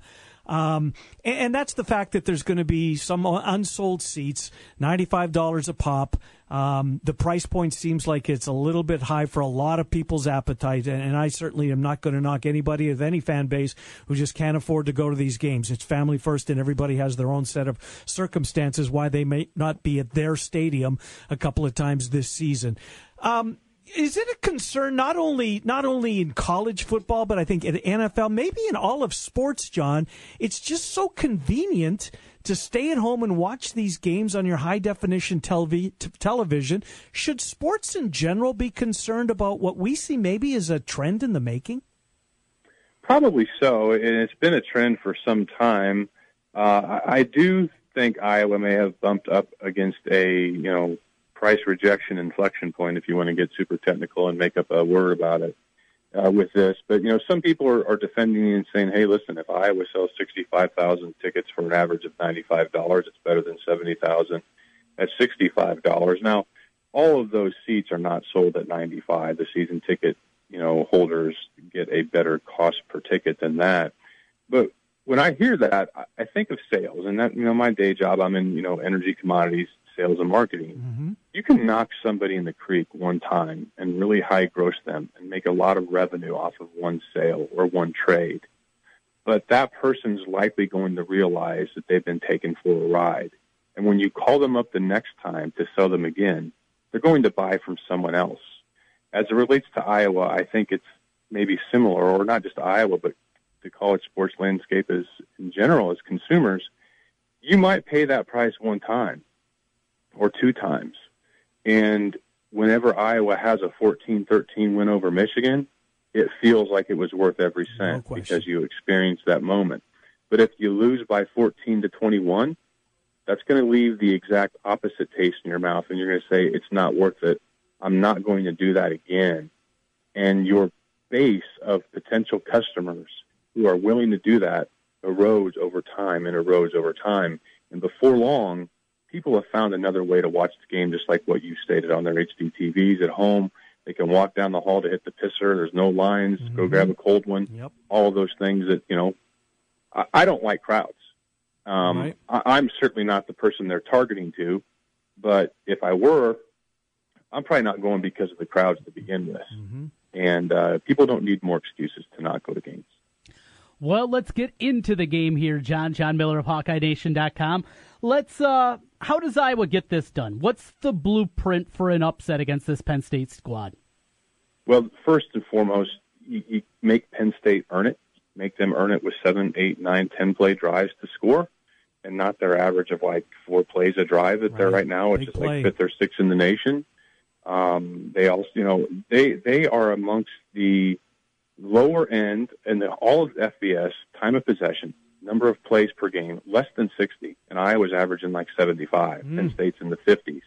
Um, and, and that's the fact that there's going to be some unsold seats, $95 a pop. Um, the price point seems like it's a little bit high for a lot of people's appetite, and, and I certainly am not going to knock anybody of any fan base who just can't afford to go to these games. It's family first, and everybody has their own set of circumstances why they may not be at their stadium a couple of times this season. Um, is it a concern not only not only in college football, but I think in NFL, maybe in all of sports, John? It's just so convenient to stay at home and watch these games on your high definition t- television. Should sports in general be concerned about what we see maybe as a trend in the making? Probably so, and it's been a trend for some time. Uh, I do think Iowa may have bumped up against a you know price rejection inflection point, if you want to get super technical and make up a word about it uh, with this. But you know, some people are, are defending and saying, "Hey, listen, if Iowa sells sixty-five thousand tickets for an average of ninety-five dollars, it's better than seventy thousand at sixty-five dollars." Now, all of those seats are not sold at ninety-five. The season ticket, you know, holders get a better cost per ticket than that. But when I hear that, I think of sales, and that you know, my day job, I'm in you know energy commodities sales and marketing. Mm-hmm. You can knock somebody in the creek one time and really high gross them and make a lot of revenue off of one sale or one trade. But that person's likely going to realize that they've been taken for a ride. And when you call them up the next time to sell them again, they're going to buy from someone else. As it relates to Iowa, I think it's maybe similar, or not just Iowa, but the college sports landscape as in general as consumers. You might pay that price one time or two times. And whenever Iowa has a 14-13 win over Michigan, it feels like it was worth every cent because you experienced that moment. But if you lose by 14 to 21, that's going to leave the exact opposite taste in your mouth, and you're going to say it's not worth it. I'm not going to do that again. And your base of potential customers who are willing to do that erodes over time and erodes over time. And before long, people have found another way to watch the game, just like what you stated on their HD TVs at home. They can walk down the hall to hit the pisser. There's no lines. Go grab a cold one. Yep. All of those things that you know. I, I don't like crowds. Um, Right. I, I'm certainly not the person they're targeting to, but if I were, I'm probably not going because of the crowds to begin with. And uh, people don't need more excuses to not go to games. Well, let's get into the game here, John. John Miller of HawkeyeNation.com. Let's. uh How does Iowa get this done? What's the blueprint for an upset against this Penn State squad? Well, first and foremost, you, you make Penn State earn it. Make them earn it with seven, eight, nine, ten play drives to score, and not their average of like four plays a drive that they're right now, which Big is play. like fifth or sixth in the nation. Um, they also, you know, they they are amongst the lower end in the, all of FBS time of possession, number of plays per game, less than 60, and Iowa's averaging like 75. Penn hmm. State's in the 50s,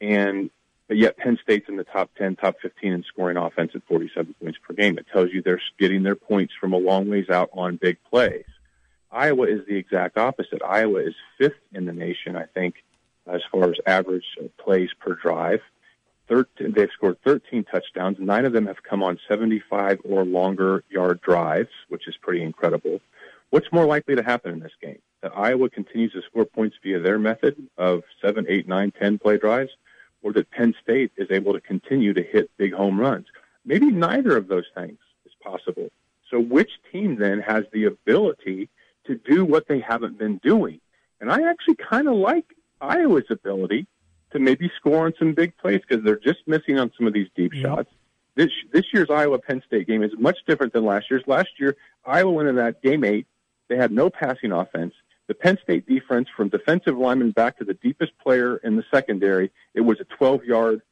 and but yet Penn State's in the top 10, top 15 in scoring offense at 47 points per game. It tells you they're getting their points from a long ways out on big plays. Iowa is the exact opposite. Iowa is fifth in the nation, I think, as far as average plays per drive. 13, they've scored 13 touchdowns. Nine of them have come on 75 or longer yard drives, which is pretty incredible. What's more likely to happen in this game? That Iowa continues to score points via their method of seven, eight, nine, ten play drives, or that Penn State is able to continue to hit big home runs? Maybe neither of those things is possible. So which team then has the ability to do what they haven't been doing? And I actually kind of like Iowa's ability to maybe score on some big plays because they're just missing on some of these deep shots. This this year's Iowa Penn State game is much different than last year's. Last year, Iowa went in that game eight. They had no passing offense. The Penn State defense, from defensive lineman back to the deepest player in the secondary, it was a 12 yard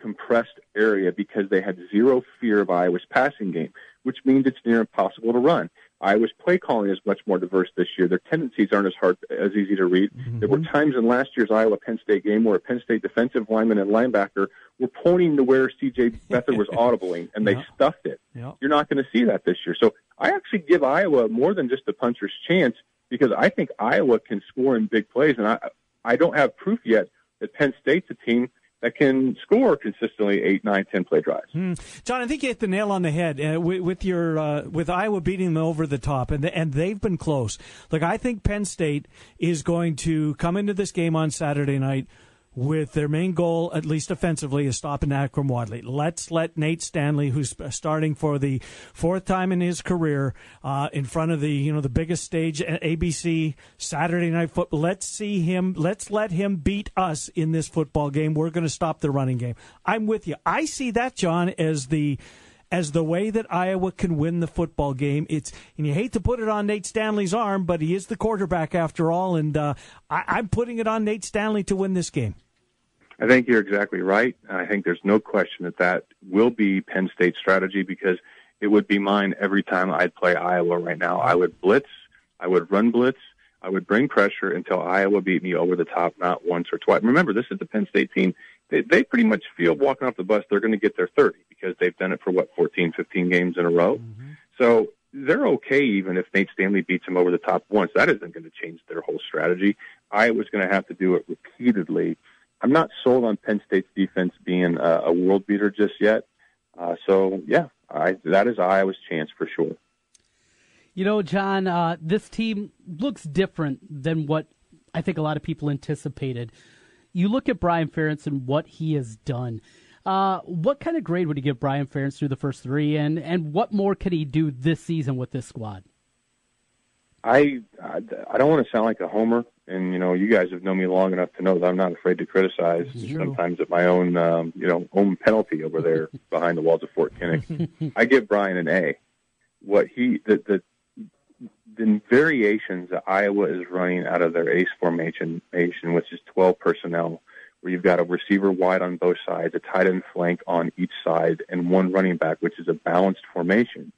compressed area because they had zero fear of Iowa's passing game, which means it's near impossible to run. Iowa's play calling is much more diverse this year. Their tendencies aren't as hard, as easy to read. Mm-hmm. There were times in last year's Iowa Penn State game where a Penn State defensive lineman and linebacker were pointing to where C.J. Beathard was audibling, and they stuffed it. Yeah. You're not going to see that this year. So I actually give Iowa more than just a puncher's chance because I think Iowa can score in big plays, and I I don't have proof yet that Penn State's a team that can score consistently eight, nine, ten play drives. Hmm. John, I think you hit the nail on the head uh, with, with your uh, with Iowa beating them over the top, and and they've been close. Like I think Penn State is going to come into this game on Saturday night with their main goal, at least offensively, is stopping Akrum Wadley. Let's let Nate Stanley, who's starting for the fourth time in his career, uh, in front of the you know the biggest stage, uh, ABC Saturday Night Football. Let's see him. Let's let him beat us in this football game. We're going to stop the running game. I'm with you. I see that, John, as the as the way that Iowa can win the football game. It's and you hate to put it on Nate Stanley's arm, but he is the quarterback after all, and uh, I, I'm putting it on Nate Stanley to win this game. I think you're exactly right. I think there's no question that that will be Penn State's strategy because it would be mine every time I'd play Iowa right now. I would blitz, I would run blitz, I would bring pressure until Iowa beat me over the top, not once or twice. Remember, this is the Penn State team. They, they pretty much feel walking off the bus they're going to get their 30 because they've done it for what 14, 15 games in a row. So they're okay even if Nate Stanley beats them over the top once. That isn't going to change their whole strategy. Iowa's going to have to do it repeatedly. I'm not sold on Penn State's defense being a, a world beater just yet. Uh, so yeah, I, that is Iowa's chance for sure. You know, John, uh, this team looks different than what I think a lot of people anticipated. You look at Brian Ferentz and what he has done. Uh, what kind of grade would you give Brian Ferentz through the first three, and, and what more could he do this season with this squad? I, I I don't want to sound like a homer, and you know, you guys have known me long enough to know that I'm not afraid to criticize. Sometimes at my own, um, you know, own penalty over there behind the walls of Fort Kinnick. I give Brian an A. What he the the the variations that Iowa is running out of their ace formation, which is 12 personnel, where you've got a receiver wide on both sides, a tight end flank on each side, and one running back, which is a balanced formation.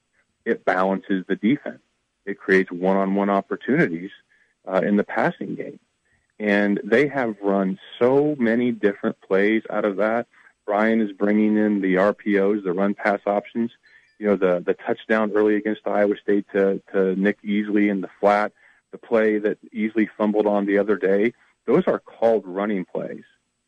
It balances the defense. It creates one-on-one opportunities uh, in the passing game, and they have run so many different plays out of that. Brian is bringing in the RPOs, the run pass options you know, the the touchdown early against Iowa State to to Nick Easley in the flat, the play that Easley fumbled on the other day, those are called running plays.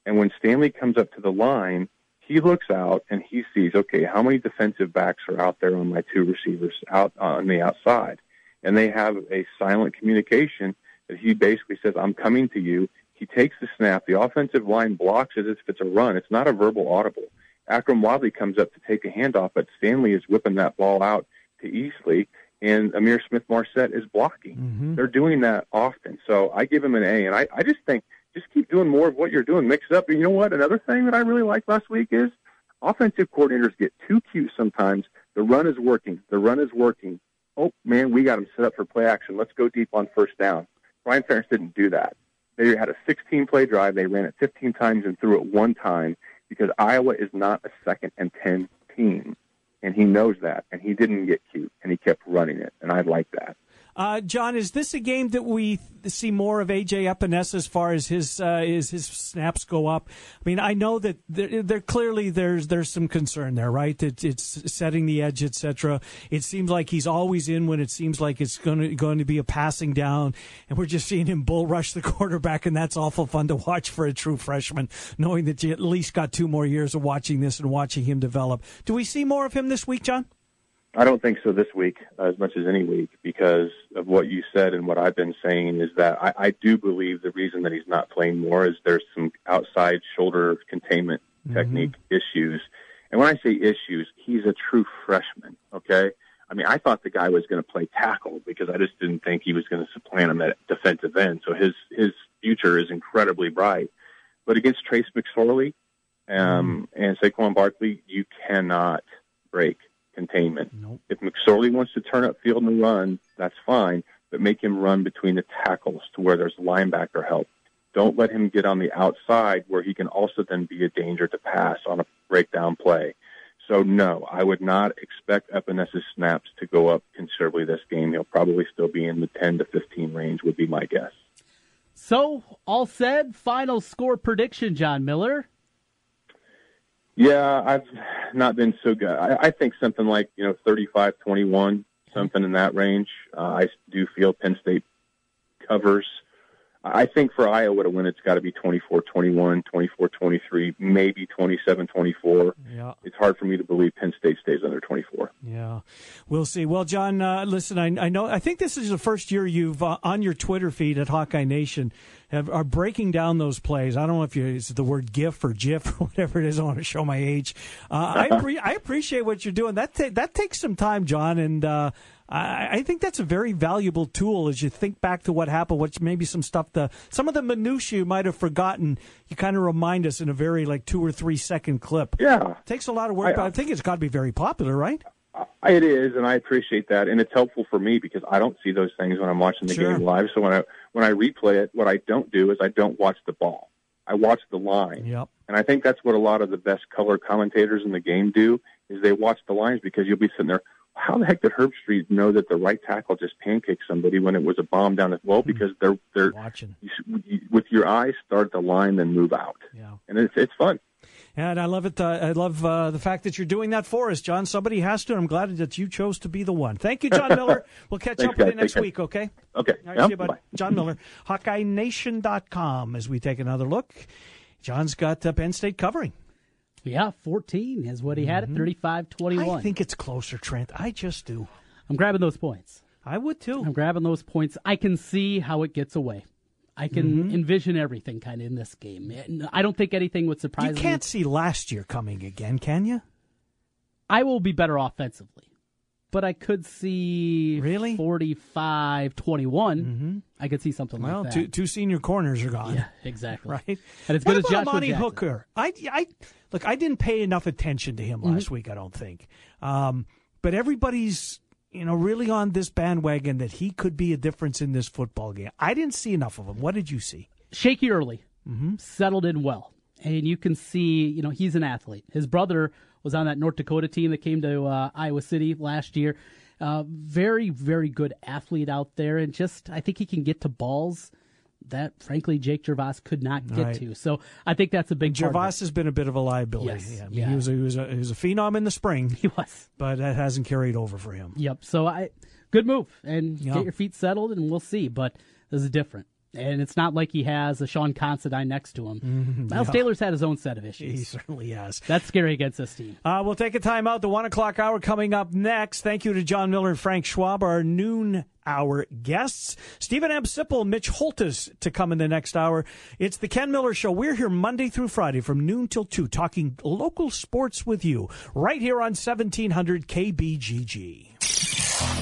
And when Stanley comes up to the line, he looks out and he sees, okay, how many defensive backs are out there on my two receivers out uh, on the outside? And they have a silent communication that he basically says, I'm coming to you. He takes the snap. The offensive line blocks it as if it's a run. It's not a verbal audible. Akrum Wadley comes up to take a handoff, but Stanley is whipping that ball out to Easley, and Ihmir Smith-Marsette is blocking. Mm-hmm. They're doing that often. So I give him an A, and I, I just think just keep doing more of what you're doing. Mix it up. And you know what? Another thing that I really liked last week is offensive coordinators get too cute sometimes. The run is working. The run is working. Oh, man, we got him set up for play action. Let's go deep on first down. Brian Ferentz didn't do that. They had a 16 play drive. They ran it 15 times and threw it one time because Iowa is not a second and 10 team. And he knows that. And he didn't get cute and he kept running it. And I like that. Uh, John, is this a game that we see more of AJ Epenesa as far as his uh, his, his snaps go up? I mean, I know that there, there clearly there's there's some concern there, right? That it's setting the edge, etc. It seems like he's always in when it seems like it's going to going to be a passing down, and we're just seeing him bull rush the quarterback, and that's awful fun to watch for a true freshman, knowing that you at least got two more years of watching this and watching him develop. Do we see more of him this week, John? I don't think so this week as much as any week because of what you said and what I've been saying is that I, I do believe the reason that he's not playing more is there's some outside shoulder containment mm-hmm. technique issues. And when I say issues, he's a true freshman. Okay. I mean, I thought the guy was going to play tackle because I just didn't think he was going to supplant him at defensive end. So his, his future is incredibly bright. But against Trace McSorley um, mm-hmm. and Saquon Barkley, you cannot break containment. Nope. If McSorley wants to turn up field and run, that's fine, but make him run between the tackles to where there's linebacker help. Don't let him get on the outside where he can also then be a danger to pass on a breakdown play. So no, I would not expect Epenesa's snaps to go up considerably this game. He'll probably still be in the 10 to 15 range would be my guess. So, all said, final score prediction, John Miller. Yeah, I've not been so good. I, I think something like you know 35-21, something in that range. Uh, I do feel Penn State covers. I think for Iowa to win, it's got to be 24-21, 24-23, maybe 27-24. Yeah. It's hard for me to believe Penn State stays under 24. Yeah, we'll see. Well, John, uh, listen, I, I, know. I think this is the first year you've uh, on your Twitter feed at Hawkeye Nation have, are breaking down those plays. I don't know if you it's the word GIF or GIF or whatever it is. I want to show my age. Uh, I, pre- I appreciate what you're doing. That ta- that takes some time, John, and uh, I, I think that's a very valuable tool as you think back to what happened. Which maybe some stuff the some of the minutiae you might have forgotten. You kind of remind us in a very like two or three second clip. Yeah, it takes a lot of work, I, but uh I think it's got to be very popular, right? It is, and I appreciate that, and it's helpful for me because I don't see those things when I'm watching the sure. game live. So when I when I replay it, what I don't do is I don't watch the ball. I watch the line. Yep. And I think that's what a lot of the best color commentators in the game do is they watch the lines because you'll be sitting there. How the heck did Herb Street know that the right tackle just pancaked somebody when it was a bomb down the well? Because they're they're watching you, you, with your eyes. Start the line, then move out. Yeah, and it's it's fun. And I love it. Uh, I love uh, the fact that you're doing that for us, John. Somebody has to. I'm glad that you chose to be the one. Thank you, John Miller. We'll catch Thanks, up with you next week, okay? Okay. All right, Yep. see you, bud. Bye. John Miller, HawkeyeNation.com as we take another look. John's got uh, Penn State covering. Yeah, 14 is what he had at 35 21. Mm-hmm. I think it's closer, Trent. I just do. I'm grabbing those points. I would too. I'm grabbing those points. I can see how it gets away. I can Mm-hmm. envision everything kind of in this game. And I don't think anything would surprise me. You can't see last year coming again, can you? I will be better offensively. But I could see really 45 21. I could see something Mm-hmm. Well, like that. two two senior corners are gone. Yeah, exactly. Right. And as what good as about Joshua Monty Jackson. Hooker? I, I look. I didn't pay enough attention to him last Mhm. week. I don't think. Um, but everybody's you know really on this bandwagon that he could be a difference in this football game. I didn't see enough of him. What did you see? shaky early, Mm-hmm. settled in well, and you can see, you know, he's an athlete. His brother was on that North Dakota team that came to uh, Iowa City last year. Uh, very, very good athlete out there, and just I think he can get to balls that, frankly, Jake Gervase could not get Right. to. So I think that's a big part of it. Gervase has been a bit of a liability. Yes, Yeah, I mean, yeah. He was a, he was a he was a phenom in the spring. He was, but that hasn't carried over for him. Yep. So I good move and Yeah. get your feet settled, and we'll see. But this is different. And it's not like he has a Sean Considine next to him. Mhm, Miles yeah. Taylor's had his own set of issues. He certainly has. That's scary against this team. Uh, we'll take a time out. The one o'clock hour coming up next. Thank you to John Miller and Frank Schwab, our noon hour guests. Steven M. Sipple, Mitch Holthus to come in the next hour. It's the Ken Miller Show. We're here Monday through Friday from noon till 2, talking local sports with you, right here on 1700 KBGG.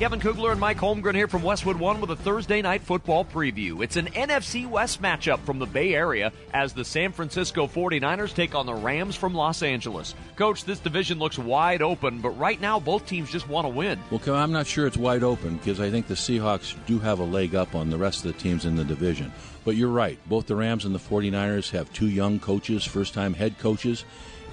Kevin Kugler and Mike Holmgren here from Westwood One with a Thursday night football preview. It's an NFC West matchup from the Bay Area as the San Francisco 49ers take on the Rams from Los Angeles. Coach, this division looks wide open, but right now both teams just want to win. Well, I'm not sure it's wide open because I think the Seahawks do have a leg up on the rest of the teams in the division. But you're right. Both the Rams and the 49ers have two young coaches, first time head coaches,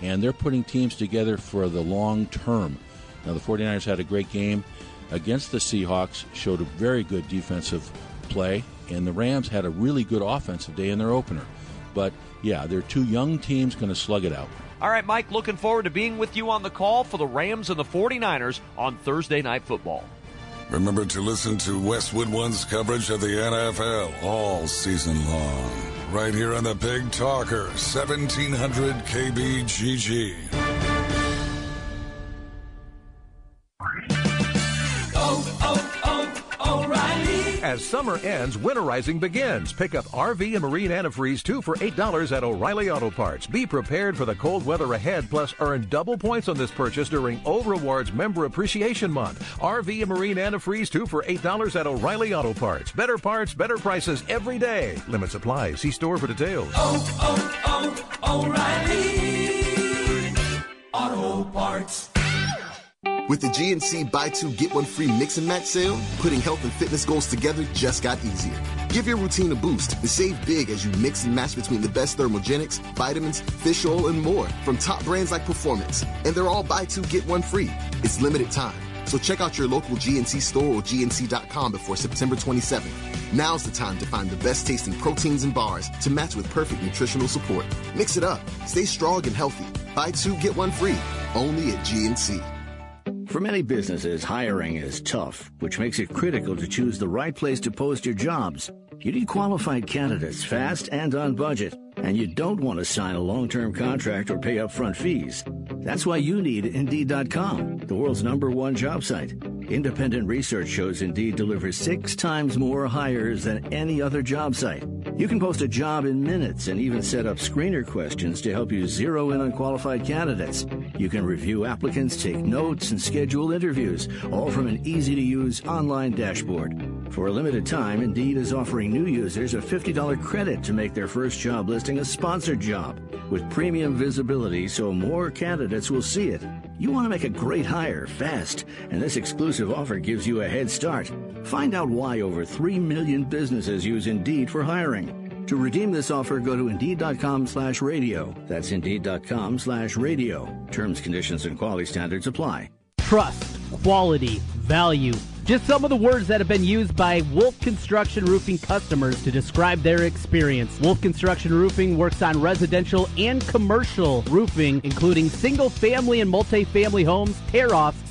and they're putting teams together for the long term. Now, the 49ers had a great game against the Seahawks, showed a very good defensive play, and the Rams had a really good offensive day in their opener. But yeah, they're two young teams going to slug it out. All right, Mike, looking forward to being with you on the call for the Rams and the 49ers on Thursday Night Football. Remember to listen to Westwood One's coverage of the NFL all season long. Right here on the Big Talker, 1700 KBGG. As summer ends, winterizing begins. Pick up RV and marine antifreeze two for $8 at O'Reilly Auto Parts. Be prepared for the cold weather ahead, plus earn double points on this purchase during O Rewards Member Appreciation Month. RV and marine antifreeze two for $8 at O'Reilly Auto Parts. Better parts, better prices every day. Limit supply. See store for details. Oh, oh, oh, O'Reilly Auto Parts. With the GNC Buy Two Get One Free Mix and Match sale, putting health and fitness goals together just got easier. Give your routine a boost and save big as you mix and match between the best thermogenics, vitamins, fish oil, and more from top brands like Performance. And they're all Buy Two Get One Free. It's limited time. So check out your local GNC store or GNC.com before September 27th. Now's the time to find the best tasting proteins and bars to match with perfect nutritional support. Mix it up. Stay strong and healthy. Buy two, get one free. Only at GNC. For many businesses, hiring is tough, which makes it critical to choose the right place to post your jobs. You need qualified candidates fast and on budget, and you don't want to sign a long-term contract or pay upfront fees. That's why you need Indeed.com, the world's number one job site. Independent research shows Indeed delivers six times more hires than any other job site. You can post a job in minutes and even set up screener questions to help you zero in on qualified candidates. You can review applicants, take notes, and schedule interviews, all from an easy to use online dashboard. For a limited time, Indeed is offering new users a $50 credit to make their first job listing a sponsored job with premium visibility so more candidates will see it. You want to make a great hire fast, and this exclusive offer gives you a head start. Find out why over 3 million businesses use Indeed for hiring. To redeem this offer, go to Indeed.com slash radio. That's Indeed.com slash radio. Terms, conditions, and quality standards apply. Trust, quality, value. Just some of the words that have been used by Wolf Construction Roofing customers to describe their experience. Wolf Construction Roofing works on residential and commercial roofing, including single family and multi-family homes, tear offs,